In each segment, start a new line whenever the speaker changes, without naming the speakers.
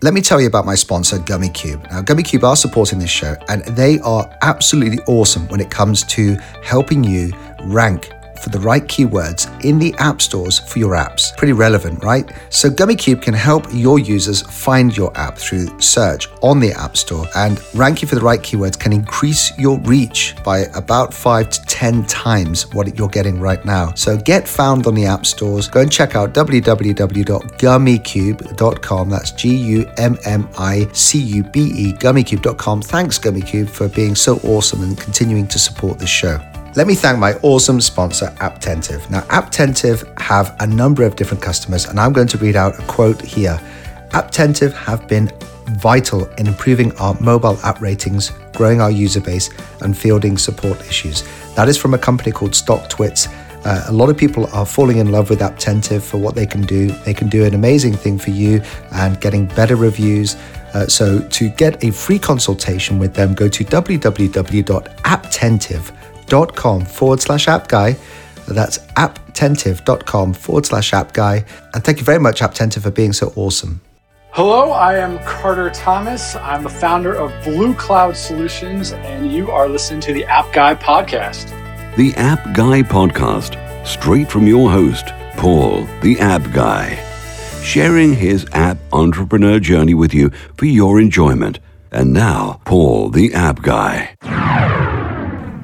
Let me tell you about my sponsor, Gummy Cube. Now, Gummy Cube are supporting this show, and they are absolutely awesome when it comes to helping you rank for the right keywords in the app stores for your apps. Pretty relevant, right? So GummyCube can help your users find your app through search on the App Store and rank you for the right keywords can increase your reach by about 5 to 10 times what you're getting right now. So get found on the app stores. Go and check out www.gummicube.com. That's G U M M I C U B E gummicube.com. Thanks GummyCube for being so awesome and continuing to support this show. Let me thank my awesome sponsor, Apptentive. Now, Apptentive have a number of different customers, and I'm going to read out a quote here. Apptentive have been vital in improving our mobile app ratings, growing our user base, and fielding support issues. That is from a company called StockTwits. Uh, a lot of people are falling in love with Apptentive for what they can do. They can do an amazing thing for you and getting better reviews. Uh, so, to get a free consultation with them, go to www.apptentive.com apptentive.com forward slash app guy. That's apptentive.com forward slash app guy. And thank you very much, Apptentive, for being so awesome.
Hello, I am Carter Thomas. I'm the founder of Blue Cloud Solutions, and you are listening to the App Guy podcast.
The App Guy podcast, straight from your host, Paul, the App Guy, sharing his app entrepreneur journey with you for your enjoyment. And now, Paul, the App Guy.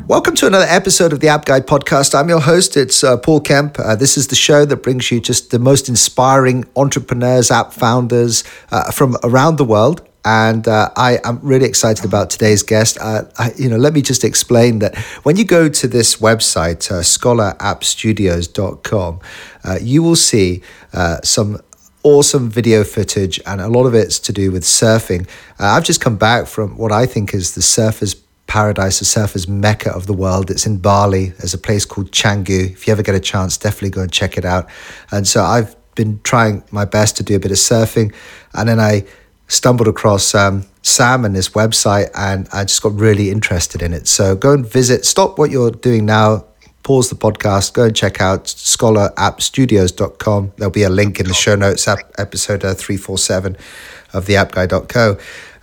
Welcome to another episode of the App Guy podcast. I'm your host. It's uh, Paul Kemp. Uh, this is the show that brings you just the most inspiring entrepreneurs, app founders uh, from around the world. And uh, I am really excited about today's guest. Uh, I, you know, let me just explain that when you go to this website, uh, scholarappstudios.com, you will see some awesome video footage, and a lot of it's to do with surfing. I've just come back from what I think is the surfers paradise, the surfers' mecca of the world. It's in Bali. There's a place called Canggu. If you ever get a chance, definitely go and check it out. And so I've been trying my best to do a bit of surfing, and then I stumbled across um, Sam and his website, and I just got really interested in it. So go and visit. Stop what you're doing now. Pause the podcast. Go and check out scholarappstudios.com. There'll be a link in the show notes, episode uh, 347 of the appguy.co,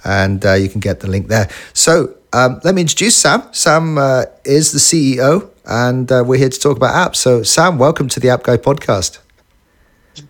and uh, you can get the link there. So um, let me introduce Sam. Sam uh, is the CEO, and uh, we're here to talk about apps. So, Sam, welcome to the App Guy podcast.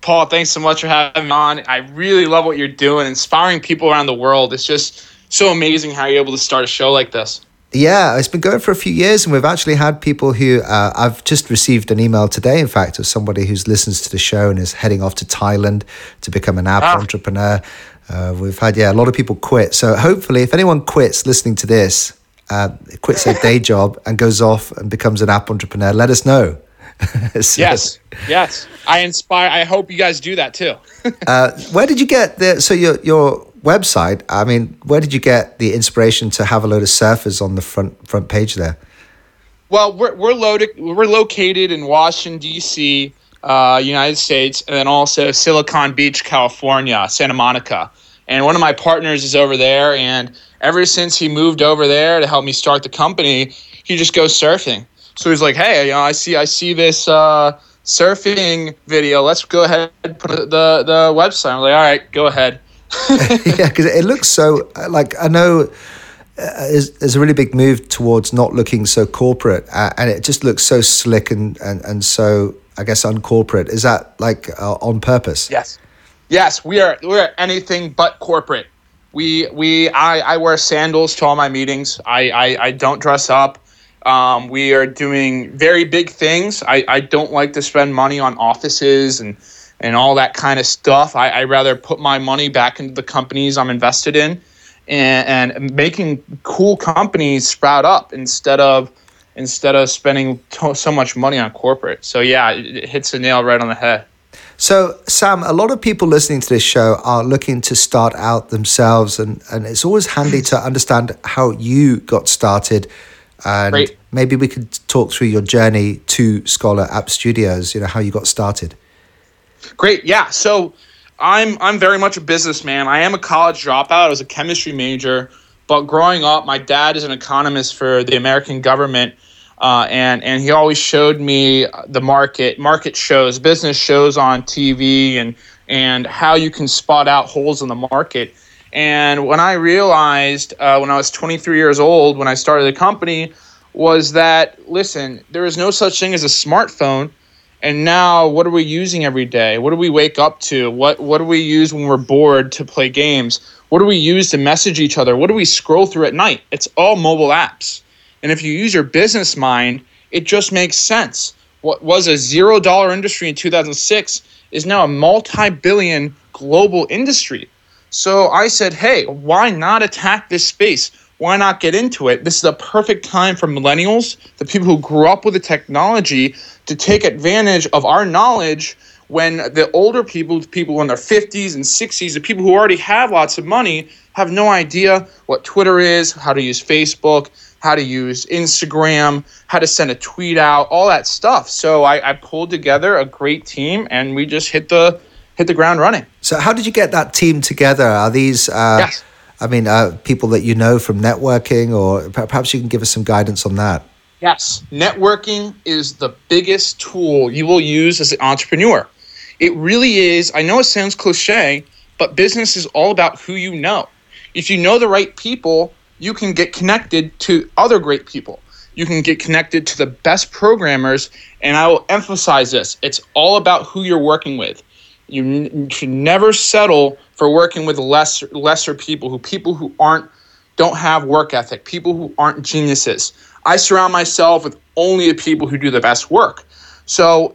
Paul, thanks so much for having me on. I really love what you're doing, inspiring people around the world. It's just so amazing how you're able to start a show like this.
Yeah, it's been going for a few years, and we've actually had people who uh, I've just received an email today, in fact, of somebody who's listens to the show and is heading off to Thailand to become an app ah. entrepreneur. Uh, we've had yeah a lot of people quit. So hopefully, if anyone quits listening to this, uh, quits their day job and goes off and becomes an app entrepreneur, let us know.
so, yes, yes. I inspire. I hope you guys do that too.
uh, where did you get the so your your website? I mean, where did you get the inspiration to have a load of surfers on the front front page there?
Well, we're we're loaded. We're located in Washington D.C uh, United States, and then also Silicon Beach, California, Santa Monica. And one of my partners is over there, and ever since he moved over there to help me start the company, he just goes surfing. So he's like, "Hey, you know, I see, I see this uh, surfing video. Let's go ahead and put the the website." I'm like, "All right, go ahead."
yeah, because it looks so like I know uh, is, is a really big move towards not looking so corporate, uh, and it just looks so slick and, and, and so I guess, uncorporate. Is that like uh, on purpose?
Yes. Yes, we are. We're anything but corporate. We we I, I wear sandals to all my meetings. I I, I don't dress up. Um, we are doing very big things. I, I don't like to spend money on offices and and all that kind of stuff. I, I rather put my money back into the companies I'm invested in and, and making cool companies sprout up instead of instead of spending so much money on corporate. So yeah, it, it hits the nail right on the head.
So, Sam, a lot of people listening to this show are looking to start out themselves, and, and it's always handy to understand how you got started. And Great. maybe we could talk through your journey to Scholar App Studios, you know, how you got started.
Great. Yeah. So, I'm, I'm very much a businessman. I am a college dropout. I was a chemistry major. But growing up, my dad is an economist for the American government Uh, and and he always showed me the market, market shows, business shows on TV, and and how you can spot out holes in the market. And when I realized uh, when I was 23 years old, when I started the company, was that listen, there is no such thing as a smartphone. And now, what are we using every day? What do we wake up to? What what do we use when we're bored to play games? What do we use to message each other? What do we scroll through at night? It's all mobile apps. And if you use your business mind, it just makes sense. What was a zero dollar industry in 2006 is now a multi billion global industry. So I said, hey, why not attack this space? Why not get into it? This is a perfect time for millennials, the people who grew up with the technology, to take advantage of our knowledge when the older people, the people in their 50s and 60s, the people who already have lots of money, have no idea what Twitter is, how to use Facebook, how to use Instagram, how to send a tweet out, all that stuff. So I, I pulled together a great team and we just hit the hit the ground running.
So how did you get that team together? Are these uh,
yes.
I mean, uh, people that you know from networking, or perhaps you can give us some guidance on that.
Yes, networking is the biggest tool you will use as an entrepreneur. It really is. I know it sounds cliche, but business is all about who you know. If you know the right people, you can get connected to other great people. You can get connected to the best programmers. And I will emphasize this it's all about who you're working with. You, should never settle for working with lesser, lesser people who people who aren't don't have work ethic, people who aren't geniuses. I surround myself with only the people who do the best work. So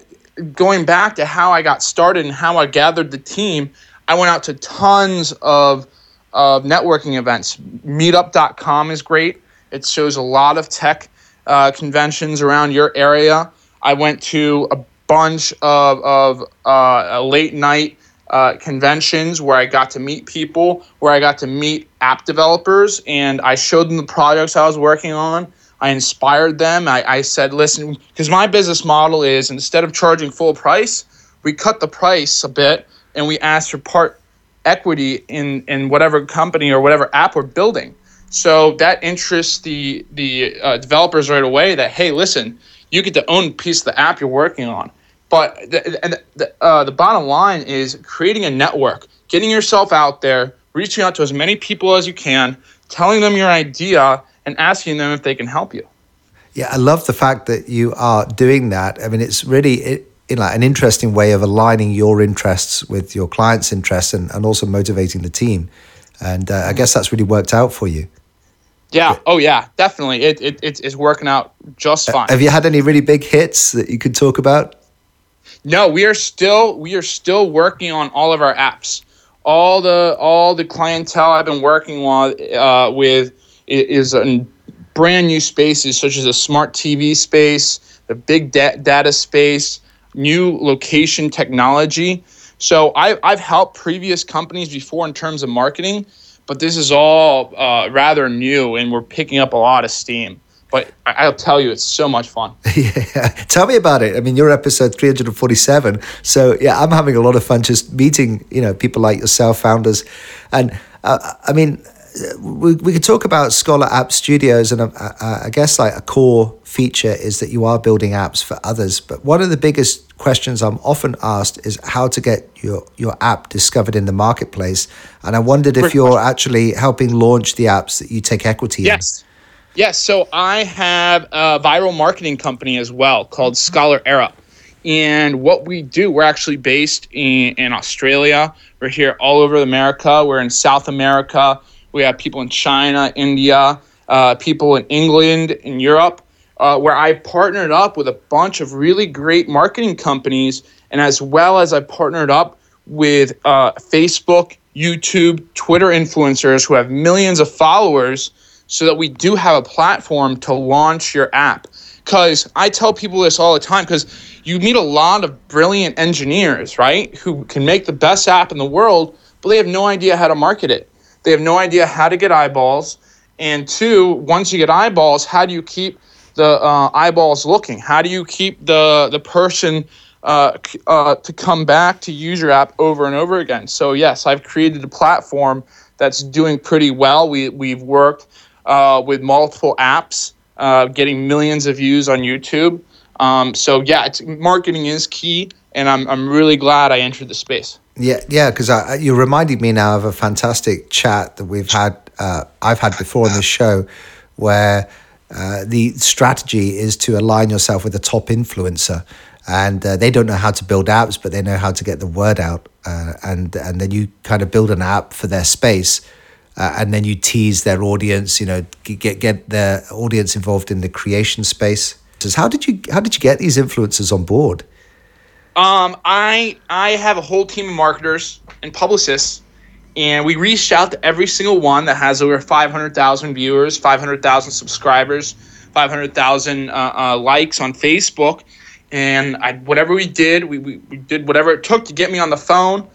going back to how I got started and how I gathered the team, I went out to tons of of networking events. Meetup.com is great. It shows a lot of tech uh, conventions around your area. I went to a bunch of, of uh, late night uh, conventions where I got to meet people, where I got to meet app developers, and I showed them the projects I was working on. I inspired them. I, I said, listen, because my business model is instead of charging full price, we cut the price a bit and we ask for part equity in in whatever company or whatever app we're building. So that interests the the uh, developers right away. That hey, listen, you get to own piece of the app you're working on. But the, and the, uh, the bottom line is creating a network, getting yourself out there, reaching out to as many people as you can, telling them your idea, and asking them if they can help you.
Yeah, I love the fact that you are doing that. I mean, it's really it, you know, an interesting way of aligning your interests with your clients' interests and, and also motivating the team. And uh, I guess that's really worked out for you.
Yeah. Oh, yeah. Definitely. It, it, it's working out just fine.
Have you had any really big hits that you could talk about?
No, we are still we are still working on all of our apps. All the all the clientele I've been working on uh, with is in brand new spaces such as the smart TV space, the big da- data space, new location technology. So I, I've helped previous companies before in terms of marketing, but this is all uh, rather new and we're picking up a lot of steam. But I, will tell you, it's so much fun.
yeah. Tell me about it. I mean, you're episode 347. So, yeah, I'm having a lot of fun just meeting, you know, people like yourself, founders. And uh, I mean, we, we could talk about Scholar App Studios, and I guess like a core feature is that you are building apps for others. But one of the biggest questions I'm often asked is how to get your your app discovered in the marketplace. And I wondered if you're actually helping launch the apps that you take equity
yes. in. Yes. Yes. So I have a viral marketing company as well called mm-hmm. Scholar Era. And what we do, we're actually based in, in Australia. We're here all over America. We're in South America. We have people in China, India, uh, people in England, in Europe, uh, where I partnered up with a bunch of really great marketing companies, and as well as I partnered up with uh, Facebook, YouTube, Twitter influencers who have millions of followers, so that we do have a platform to launch your app. Because I tell people this all the time, because you meet a lot of brilliant engineers, right, who can make the best app in the world, but they have no idea how to market it. They have no idea how to get eyeballs. And two, once you get eyeballs, how do you keep the uh, eyeballs looking? How do you keep the the person uh, uh, to come back to use your app over and over again? So yes, I've created a platform that's doing pretty well. We we've worked uh, with multiple apps uh, getting millions of views on YouTube. Um, so yeah, marketing is key, and I'm I'm really glad I entered the space.
Yeah, yeah, because you reminded me now of a fantastic chat that we've had. Uh, I've had before on this show, where uh, the strategy is to align yourself with a top influencer, and uh, they don't know how to build apps, but they know how to get the word out, uh, and and then you kind of build an app for their space. Uh, and then you tease their audience, you know, get get their audience involved in the creation space. How did you how did you get these influencers on board?
Um, I I have a whole team of marketers and publicists, and we reached out to every single one that has over 500,000 viewers, 500,000 subscribers, 500,000 uh, uh, likes on Facebook, and I, whatever we did, we, we, we did whatever it took to get me on the phone,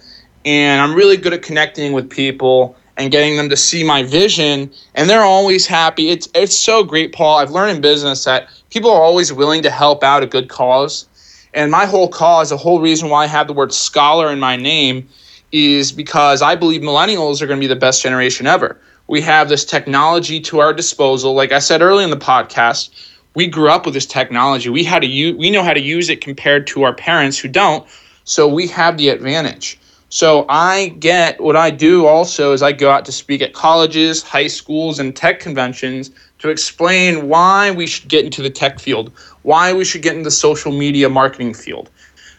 and I'm really good at connecting with people and getting them to see my vision, and they're always happy. It's it's so great, Paul. I've learned in business that people are always willing to help out a good cause and my whole cause, the whole reason why I have the word scholar in my name is because I believe millennials are going to be the best generation ever. We have this technology to our disposal. Like I said earlier in the podcast, we grew up with this technology. We had to use, we know how to use it compared to our parents who don't. So we have the advantage. So I get what I do also is I go out to speak at colleges, high schools, and tech conventions to explain why we should get into the tech field, why we should get into the social media marketing field.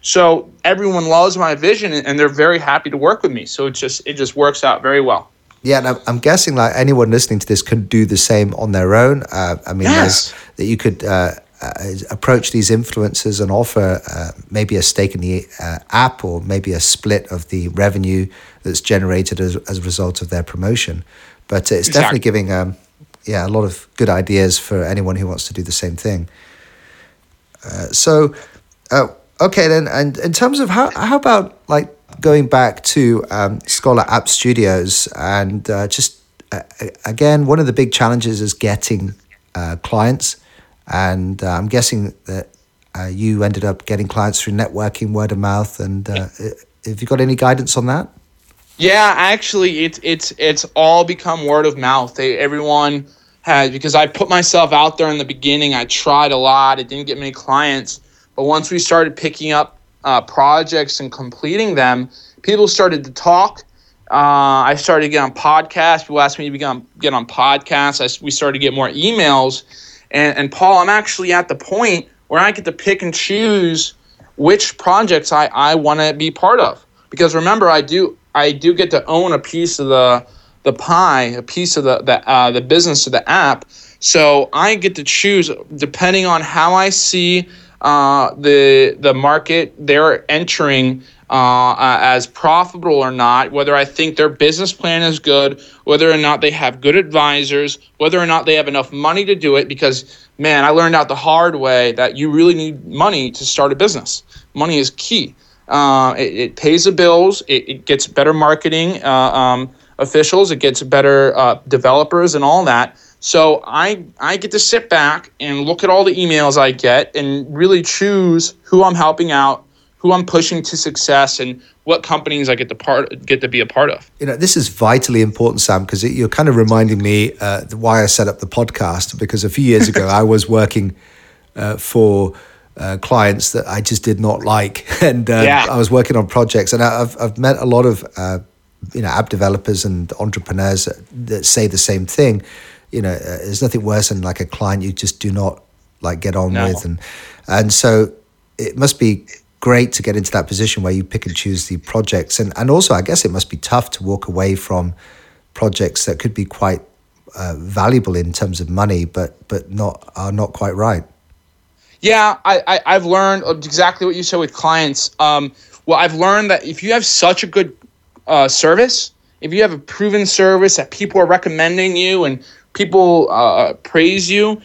So everyone loves my vision and they're very happy to work with me. So it just it just works out very well.
Yeah, and I'm guessing like anyone listening to this can do the same on their own. Uh, I mean, yes. that you could uh, uh, approach these influencers and offer uh, maybe a stake in the uh, app or maybe a split of the revenue that's generated as, as a result of their promotion. But it's exactly. definitely giving um, yeah a lot of good ideas for anyone who wants to do the same thing. Uh, so, uh, okay then, and in terms of how how about like going back to um, Scholar App Studios and uh, just uh, again one of the big challenges is getting uh, clients, and I'm guessing that you ended up getting clients through networking, word of mouth, and have you got any guidance on that?
Yeah, actually, it's it's it's all become word of mouth. They, everyone has because I put myself out there in the beginning. I tried a lot. I didn't get many clients, but once we started picking up uh, projects and completing them, people started to talk. Uh, I started to get on podcasts. People asked me to on, get on podcasts. I, we started to get more emails. And, and Paul, I'm actually at the point where I get to pick and choose which projects I, I want to be part of. Because remember, I do I do get to own a piece of the the pie, a piece of the the, uh, the business of the app. So I get to choose depending on how I see uh, the the market they're entering uh, as profitable or not, whether I think their business plan is good, whether or not they have good advisors, whether or not they have enough money to do it. Because man, I learned out the hard way that you really need money to start a business. Money is key. Uh, it, it, pays the bills. It, it gets better marketing uh, um, officials. It gets better uh, developers and all that. So I I get to sit back and look at all the emails I get and really choose who I'm helping out, who I'm pushing to success, and what companies I get to part get to be a part of.
You know, this is vitally important, Sam, because you're kind of reminding me uh, why I set up the podcast. Because a few years ago, I was working uh, for uh, clients that I just did not like, and uh, yeah. I was working on projects, and I've I've met a lot of uh, you know app developers and entrepreneurs that, that, say the same thing. You know, uh, there's nothing worse than like a client you just do not like get on no. with, and and so it must be great to get into that position where you pick and choose the projects, and and also I guess it must be tough to walk away from projects that could be quite uh, valuable in terms of money, but but not are not quite right.
Yeah, I, I have learned exactly what you said with clients. Um, well, I've learned that if you have such a good uh, service, if you have a proven service that people are recommending you and people uh, praise you,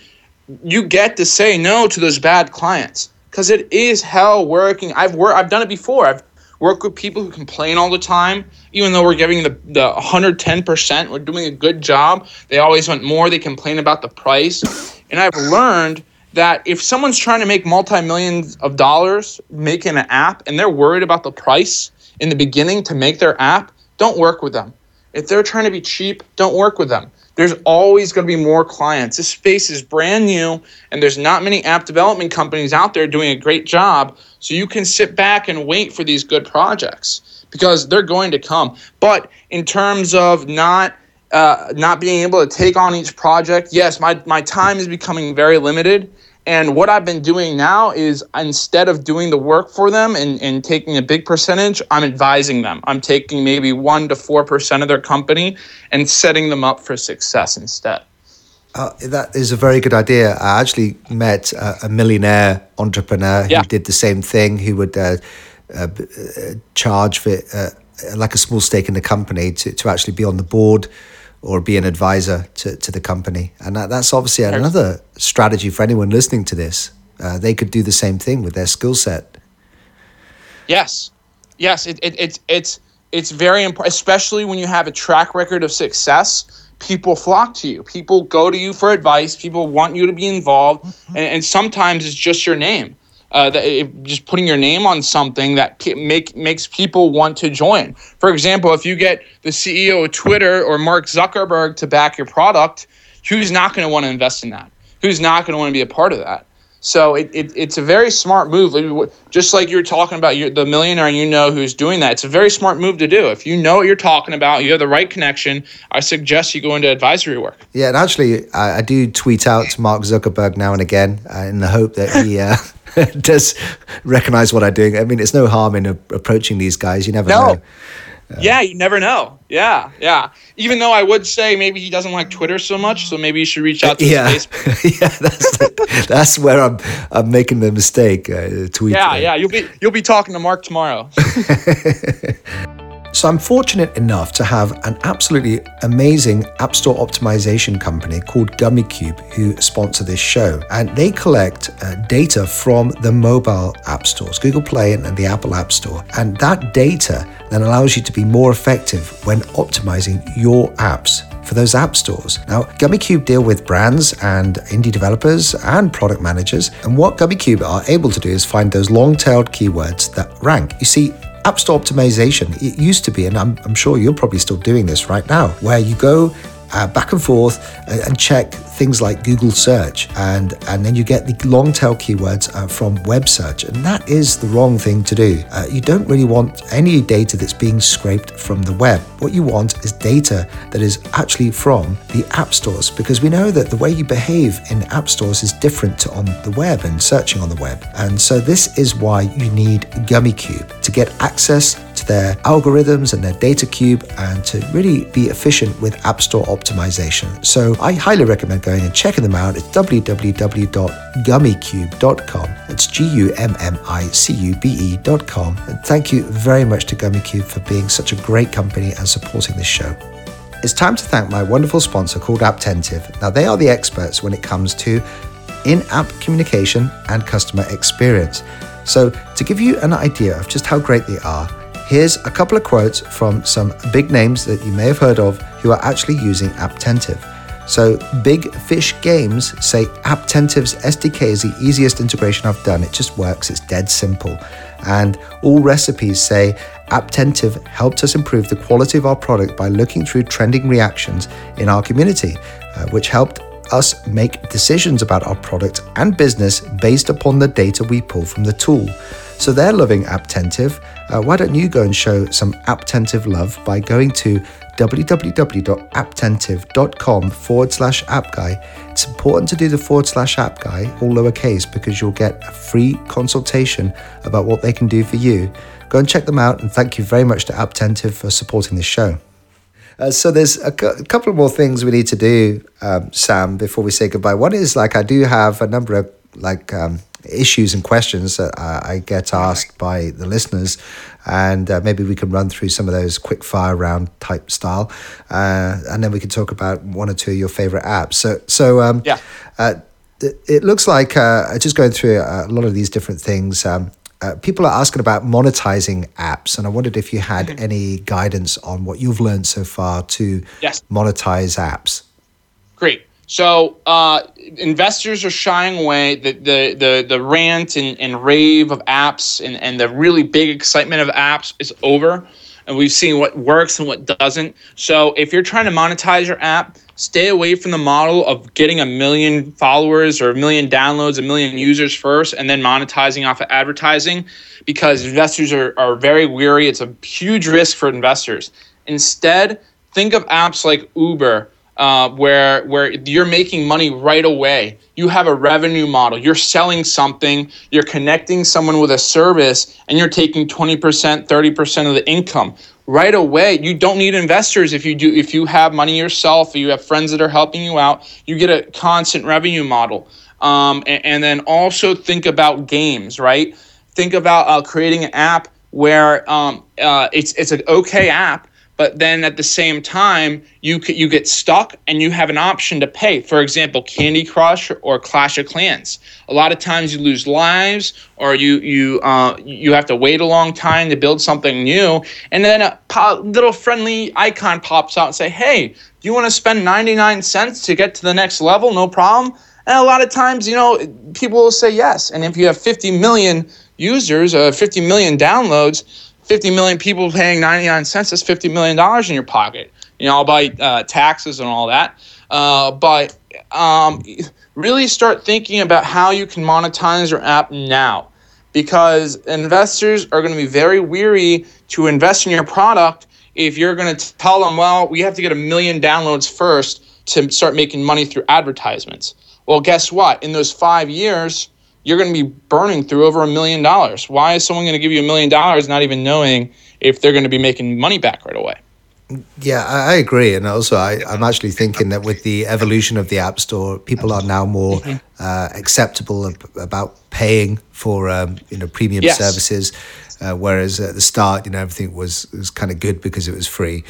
you get to say no to those bad clients because it is hell working. I've worked. I've done it before. I've worked with people who complain all the time, even though we're giving the the 110 percent. We're doing a good job. They always want more. They complain about the price, and I've learned that if someone's trying to make multi-millions of dollars making an app and they're worried about the price in the beginning to make their app, don't work with them. If they're trying to be cheap, don't work with them. There's always going to be more clients. This space is brand new, and there's not many app development companies out there doing a great job. So you can sit back and wait for these good projects because they're going to come. But in terms of not uh, not being able to take on each project, yes, my, my time is becoming very limited. And what I've been doing now is instead of doing the work for them and, and taking a big percentage, I'm advising them. I'm taking maybe 1% to 4% of their company and setting them up for success instead.
Uh, that is a very good idea. I actually met a, a millionaire entrepreneur who
Yeah.
did the same thing. Who would uh, uh, uh, charge for uh, like a small stake in the company to, to actually be on the board or be an advisor to, to the company. And that, that's obviously another strategy for anyone listening to this. Uh, they could do the same thing with their skill set.
Yes, yes, it, it, it's it's it's very important, especially when you have a track record of success. People flock to you. People go to you for advice. People want you to be involved, and, and sometimes it's just your name. Uh, that it, just putting your name on something that make makes people want to join. For example, if you get the CEO of Twitter or Mark Zuckerberg to back your product, who's not going to want to invest in that? Who's not going to want to be a part of that? So it, it, it's a very smart move. Just like you're talking about you're the millionaire you know who's doing that. It's a very smart move to do. If you know what you're talking about, you have the right connection, I suggest you go into advisory work.
Yeah, and actually, I, I do tweet out to Mark Zuckerberg now and again uh, in the hope that he uh, does recognize what I'm doing. I mean, it's no harm in a- approaching these guys. You never
No.
know.
Yeah, you never know. Yeah, yeah. Even though I would say maybe he doesn't like Twitter so much, so maybe you should reach out to
Yeah,
Facebook.
yeah, that's the, that's where I'm I'm making the mistake. Uh, tweet.
Yeah,
uh,
yeah. You'll be you'll be talking to Mark tomorrow.
So I'm fortunate enough to have an absolutely amazing App Store optimization company called GummyCube who sponsor this show. And they collect uh, data from the mobile app stores, Google Play and, and the Apple App Store. And that data then allows you to be more effective when optimizing your apps for those app stores. Now, GummyCube deal with brands and indie developers and product managers. And what GummyCube are able to do is find those long-tailed keywords that rank. You see, App Store optimization, it used to be, and I'm, I'm sure you're probably still doing this right now, where you go uh, back and forth and, and check things like Google search, and, and then you get the long tail keywords uh, from web search. And that is the wrong thing to do. Uh, you don't really want any data that's being scraped from the web. What you want is data that is actually from the app stores, because we know that the way you behave in app stores is different to on the web and searching on the web. And so this is why you need GummyCube to get access their algorithms and their data cube and to really be efficient with App Store optimization. So I highly recommend going and checking them out. It's www.gummicube.com. It's G U M M I C U B E.com. And thank you very much to GummyCube for being such a great company and supporting this show. It's time to thank my wonderful sponsor called Apptentive. Now, they are the experts when it comes to in app communication and customer experience. So, to give you an idea of just how great they are, here's a couple of quotes from some big names that you may have heard of who are actually using Apptentive. So, Big Fish Games say Apptentive's SDK is the easiest integration I've done. It just works, it's dead simple. And Allrecipes say Apptentive helped us improve the quality of our product by looking through trending reactions in our community, uh, which helped us make decisions about our product and business based upon the data we pull from the tool. So they're loving Apptentive. Uh, why don't you go and show some Apptentive love by going to www.apptentive.com forward slash app guy. It's important to do the forward slash app guy, all lowercase, because you'll get a free consultation about what they can do for you. Go and check them out, and thank you very much to Apptentive for supporting this show. Uh, so there's a, cou- a couple more things we need to do, um, Sam, before we say goodbye. One is like I do have a number of like um, issues and questions that I get asked by the listeners, and uh, maybe we can run through some of those quick fire round type style, uh, and then we can talk about one or two of your favorite apps. So so um,
Yeah.
uh, it looks like uh, just going through a lot of these different things. Um, uh, people are asking about monetizing apps, and I wondered if you had any guidance on what you've learned so far to
Yes.
monetize apps.
Great. So uh, investors are shying away. The the the, the rant and, and rave of apps and, and the really big excitement of apps is over. and we've seen what works and what doesn't. So if you're trying to monetize your app, stay away from the model of getting a million followers or a million downloads, a million users first, and then monetizing off of advertising because investors are, are very weary. It's a huge risk for investors. Instead, think of apps like Uber uh, where where you're making money right away. You have a revenue model. You're selling something. You're connecting someone with a service, and you're taking 20%, 30% of the income right away. You don't need investors if you do. If you have money yourself, you have friends that are helping you out. You get a constant revenue model. Um, and, and, then also think about games, right? Think about uh, creating an app where um, uh, it's it's an okay app but then at the same time you you get stuck and you have an option to pay. For example candy crush or clash of clans. A lot of times you lose lives or you you uh, you have to wait a long time to build something new. And then a po- little friendly icon pops out and say hey do you want to spend 99 cents to get to the next level? No problem. And a lot of times you know people will say yes. And if you have 50 million users uh, 50 million downloads 50 million people paying 99 cents, is $50 million in your pocket, you know, by uh, taxes and all that. Uh, but um, really start thinking about how you can monetize your app now because investors are going to be very weary to invest in your product if you're going to tell them, well, we have to get a million downloads first to start making money through advertisements. Well, guess what? In those five years, you're going to be burning through over a million dollars. Why is someone going to give you a million dollars not even knowing if they're going to be making money back right away?
Yeah, I, agree, and also I, am actually thinking that with the evolution of the App Store, people are now more mm-hmm. uh, acceptable about paying for um, you know premium yes. services, uh, whereas at the start, you know, everything was was kind of good because it was free.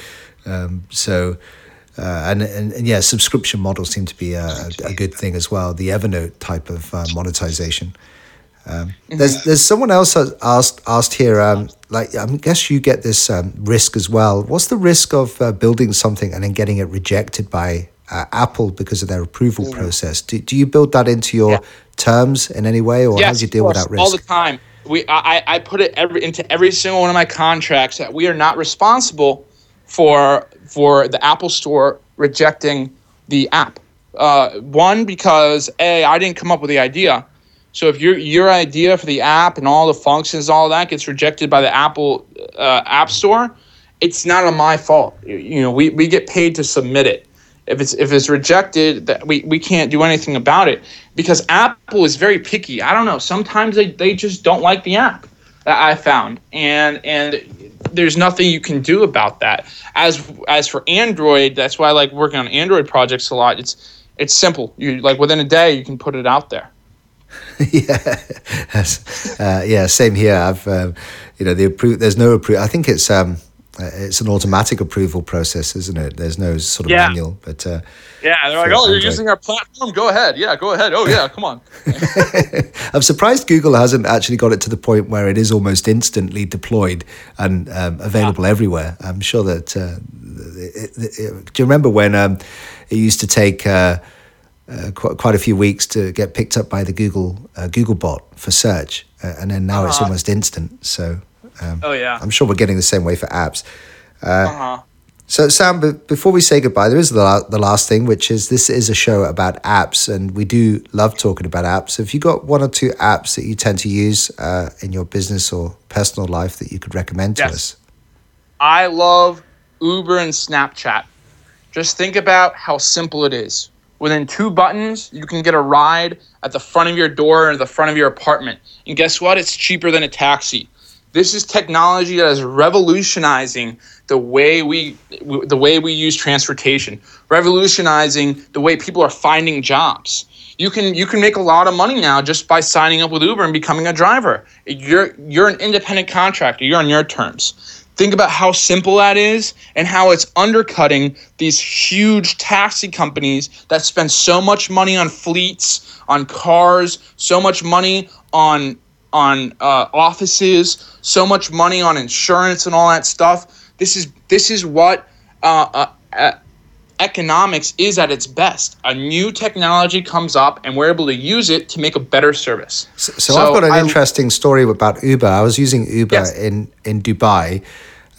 Um, so uh, and, and, and yeah, subscription models seem to be a, a, good thing as well. The Evernote type of uh, monetization. Um, there's there's someone else asked asked here. Um, like I guess you get this um, risk as well. What's the risk of uh, building something and then getting it rejected by uh, Apple because of their approval mm-hmm. process? Do, do you build that into your yeah. terms in any way, or yes, how do you deal with that risk?
All the time. We I, I put it every into every single one of my contracts that we are not responsible for for the Apple Store rejecting the app. Uh, one because a I didn't come up with the idea. So if your your idea for the app and all the functions, all that gets rejected by the Apple uh, App Store, it's not on my fault. You know, we, we get paid to submit it. If it's if it's rejected, that we, we can't do anything about it because Apple is very picky. I don't know. Sometimes they, they just don't like the app that I found, and and there's nothing you can do about that. As as for Android, that's why I like working on Android projects a lot. It's it's simple. You like within a day you can put it out there.
yeah, uh, yeah, same here. I've um, you know the appro- There's no approval. I think it's um, it's an automatic approval process, isn't it? There's no sort of yeah. manual, but uh,
yeah, they're like, oh, you're using our platform. Go ahead, yeah, go ahead. Oh yeah, come on.
I'm surprised Google hasn't actually got it to the point where it is almost instantly deployed and um, available yeah. everywhere. I'm sure that. Uh, it, it, it, do you remember when um, it used to take? Uh, uh, quite, quite a few weeks to get picked up by the Google uh, Google bot for search, uh, and then now uh-huh. it's almost instant. So
um, oh yeah.
I'm sure we're getting the same way for apps. Uh, uh-huh. So Sam, before we say goodbye, there is the, la- the last thing, which is this is a show about apps, and we do love talking about apps. Have you got one or two apps that you tend to use uh, in your business or personal life that you could recommend to us?
I love Uber and Snapchat. Just think about how simple it is. Within two buttons, you can get a ride at the front of your door or the front of your apartment. And guess what? It's cheaper than a taxi. This is technology that is revolutionizing the way we the way we use transportation, revolutionizing the way people are finding jobs. You can you can make a lot of money now just by signing up with Uber and becoming a driver. You're you're an independent contractor. You're on your terms. Think about how simple that is and how it's undercutting these huge taxi companies that spend so much money on fleets, on cars, so much money on on uh, offices, so much money on insurance and all that stuff. This is this is what uh, uh, uh, economics is at its best. A new technology comes up, and we're able to use it to make a better service.
So, so, so I've got an I, interesting story about Uber. I was using Uber yes. in in Dubai.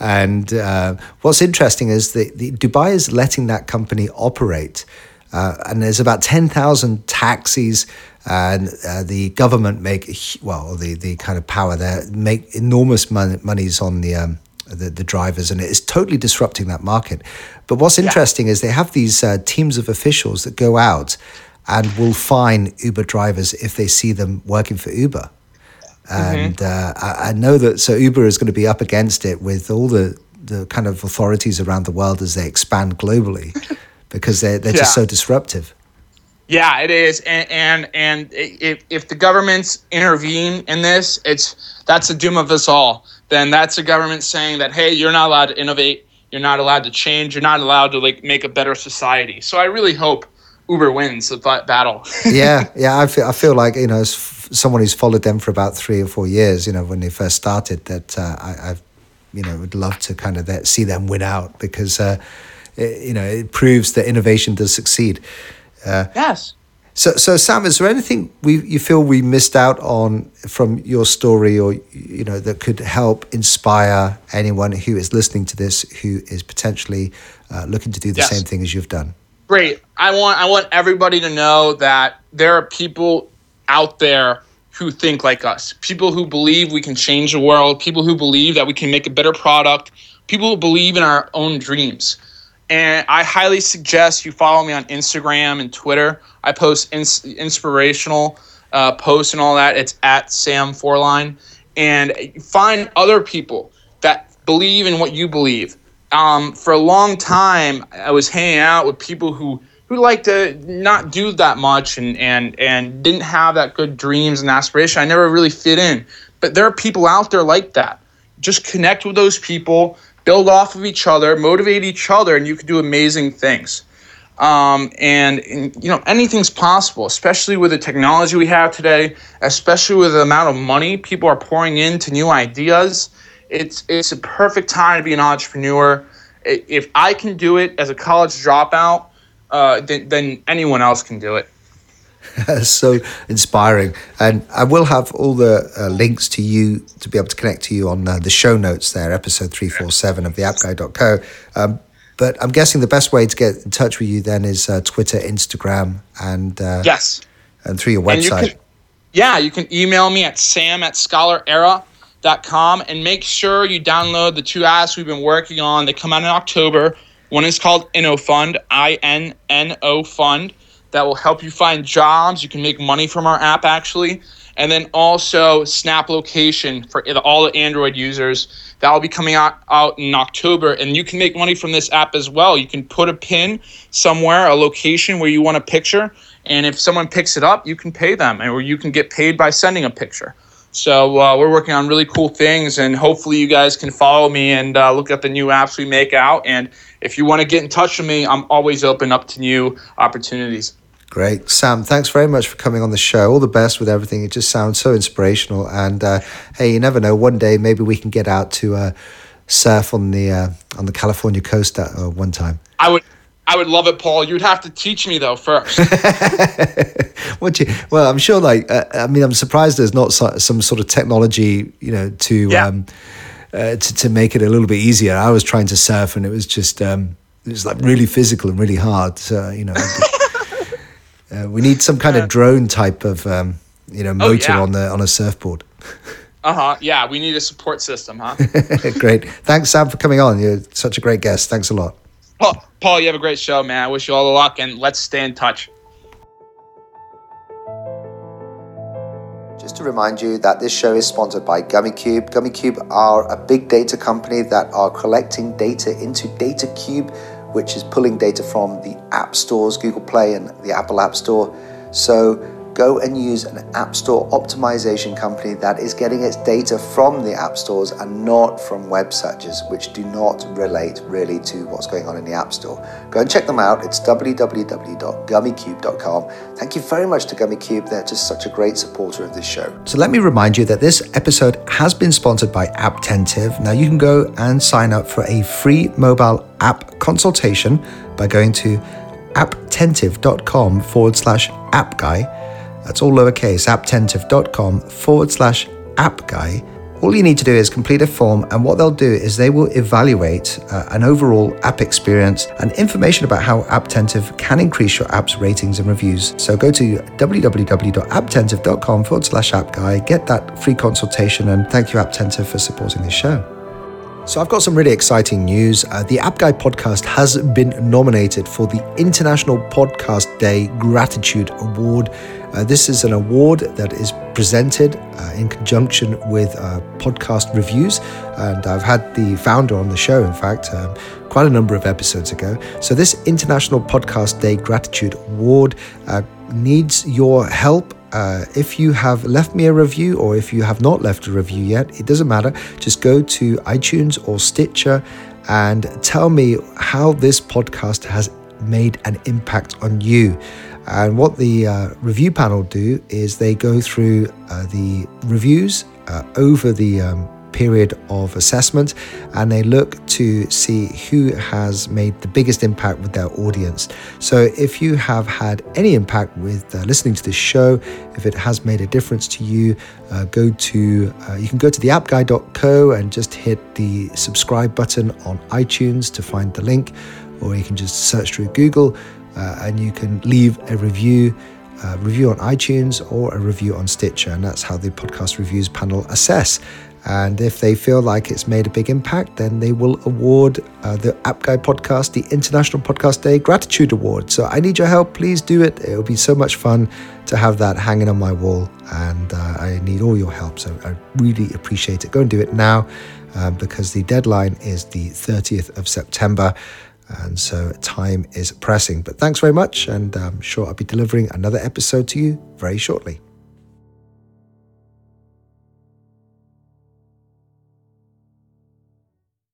And uh, what's interesting is that the, Dubai is letting that company operate. Uh, and there's about 10,000 taxis and uh, the government make well the the kind of power there make enormous mon- monies on the um, the, the drivers and it's totally disrupting that market but what's interesting yeah. is they have these uh, teams of officials that go out and will fine uber drivers if they see them working for uber and mm-hmm. uh, I, I, know that so Uber is going to be up against it with all the the kind of authorities around the world as they expand globally, because they're they're yeah. just so disruptive.
Yeah, it is, and and, and if, if the governments intervene in this, it's that's the doom of us all. Then that's the government saying that hey, you're not allowed to innovate, you're not allowed to change, you're not allowed to like make a better society. So I really hope Uber wins the battle.
yeah, yeah, I feel I feel like you know someone who's followed them for about three or four years, you know, when they first started, that uh, I, I've, you know, would love to kind of that, see them win out because, uh, it, you know, it proves that innovation does succeed.
Uh, yes.
So, so Sam, is there anything we you feel we missed out on from your story, or you know, that could help inspire anyone who is listening to this, who is potentially uh, looking to do the yes. same thing as you've done?
Great. I want I want everybody to know that there are people out there who think like us, people who believe we can change the world, people who believe that we can make a better product, people who believe in our own dreams. And I highly suggest you follow me on Instagram and Twitter. I post ins- inspirational uh, posts and all that. It's at Sam Forline. And find other people that believe in what you believe. Um, for a long time, I was hanging out with people who who like to not do that much and and and didn't have that good dreams and aspiration. I never really fit in. But there are people out there like that. Just connect with those people, build off of each other, motivate each other, and you can do amazing things. Um, and, and, you know anything's possible, especially with the technology we have today, especially with the amount of money people are pouring into new ideas. It's it's a perfect time to be an entrepreneur. If I can do it as a college dropout, uh, then, then anyone else can do it.
so inspiring. And I will have all the uh, links to you to be able to connect to you on uh, the show notes there, episode 347 of the appguy.co. Um, but I'm guessing the best way to get in touch with you then is uh, Twitter, Instagram, and uh,
yes,
and through your website.
You can, yeah, you can email me at sam at scholarera.com and make sure you download the two apps we've been working on. They come out in October. One is called InnoFund, I N N O Fund, that will help you find jobs. You can make money from our app actually. And then also Snap Location for all the Android users. That will be coming out, out in October. And you can make money from this app as well. You can put a pin somewhere, a location where you want a picture. And if someone picks it up, you can pay them, or you can get paid by sending a picture. So uh, we're working on really cool things, and hopefully you guys can follow me and uh, look at the new apps we make out. And if you want to get in touch with me, I'm always open up to new opportunities.
Great. Sam, thanks very much for coming on the show. All the best with everything. It just sounds so inspirational. And uh, hey, you never know. One day maybe we can get out to uh, surf on the uh, on the California coast at uh, one time.
I would. I would love it, Paul. You'd have to teach me though first.
what you? Well, I'm sure. Like, uh, I mean, I'm surprised there's not so, some sort of technology, you know, to yeah. um, uh, to, to make it a little bit easier. I was trying to surf and it was just um, it was like really physical and really hard. So you know, uh, we need some kind of drone type of um, you know oh, motor oh, yeah. on the on a surfboard.
Uh huh. Yeah, we need a support system, huh?
great. Thanks, Sam, for coming on. You're such a great guest. Thanks a lot.
Paul, Paul, you have a great show, man. I wish you all the luck, and let's stay in touch.
Just to remind you that this show is sponsored by GummyCube. GummyCube are a big data company that are collecting data into DataCube, which is pulling data from the app stores, Google Play and the Apple App Store. So go and use an App Store optimization company that is getting its data from the App Stores and not from web searches, which do not relate really to what's going on in the App Store. Go and check them out. It's www.gummicube.com. Thank you very much to GummyCube. They're just such a great supporter of this show. So let me remind you that this episode has been sponsored by Apptentive. Now you can go and sign up for a free mobile app consultation by going to apptentive.com forward slash app guy that's all lowercase, apptentive.com forward slash app guy. All you need to do is complete a form, and what they'll do is they will evaluate uh, an overall app experience and information about how Apptentive can increase your app's ratings and reviews. So go to www.apptentive.com forward slash app guy, get that free consultation, and thank you, Apptentive, for supporting this show. So, I've got some really exciting news. Uh, the App Guy podcast has been nominated for the International Podcast Day Gratitude Award. Uh, this is an award that is presented uh, in conjunction with uh, podcast reviews, and I've had the founder on the show, in fact, um, quite a number of episodes ago. So, this International Podcast Day Gratitude Award uh, needs your help uh, if you have left me a review or if you have not left a review yet, it doesn't matter. Just go to iTunes or Stitcher and tell me how this podcast has made an impact on you. And what the uh, review panel do is they go through uh, the reviews uh, over the um, period of assessment and they look to see who has made the biggest impact with their audience. So, if you have had any impact with uh, listening to this show, if it has made a difference to you, uh, go to uh, you can go to theappguy.co and just hit the subscribe button on iTunes to find the link, or you can just search through Google uh, and you can leave a review. Uh, review on iTunes or a review on Stitcher, and that's how the podcast reviews panel assess. And if they feel like it's made a big impact, then they will award uh, the App Guy podcast the International Podcast Day Gratitude Award. So I need your help. Please do it. It'll be so much fun to have that hanging on my wall. And uh, I need all your help. So I really appreciate it. Go and do it now uh, because the deadline is the 30th of September. And so time is pressing. But thanks very much. And I'm sure I'll be delivering another episode to you very shortly.